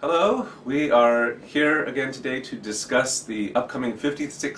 Hello, we are here again today to discuss the upcoming 56th